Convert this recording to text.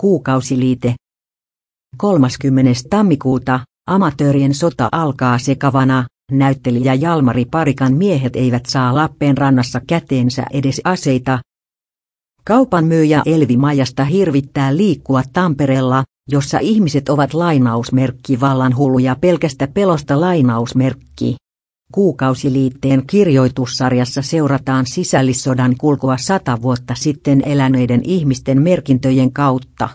Kuukausiliite. 30. tammikuuta, amatöörien sota alkaa sekavana, näyttelijä Jalmari Parikan miehet eivät saa Lappeenrannassa käteensä edes aseita. Kaupan myyjä Elvi Majasta hirvittää liikkua Tampereella, jossa ihmiset ovat lainausmerkki vallan hulluja pelkästä pelosta lainausmerkki. Kuukausiliitteen kirjoitussarjassa seurataan sisällissodan kulkua sata vuotta sitten eläneiden ihmisten merkintöjen kautta.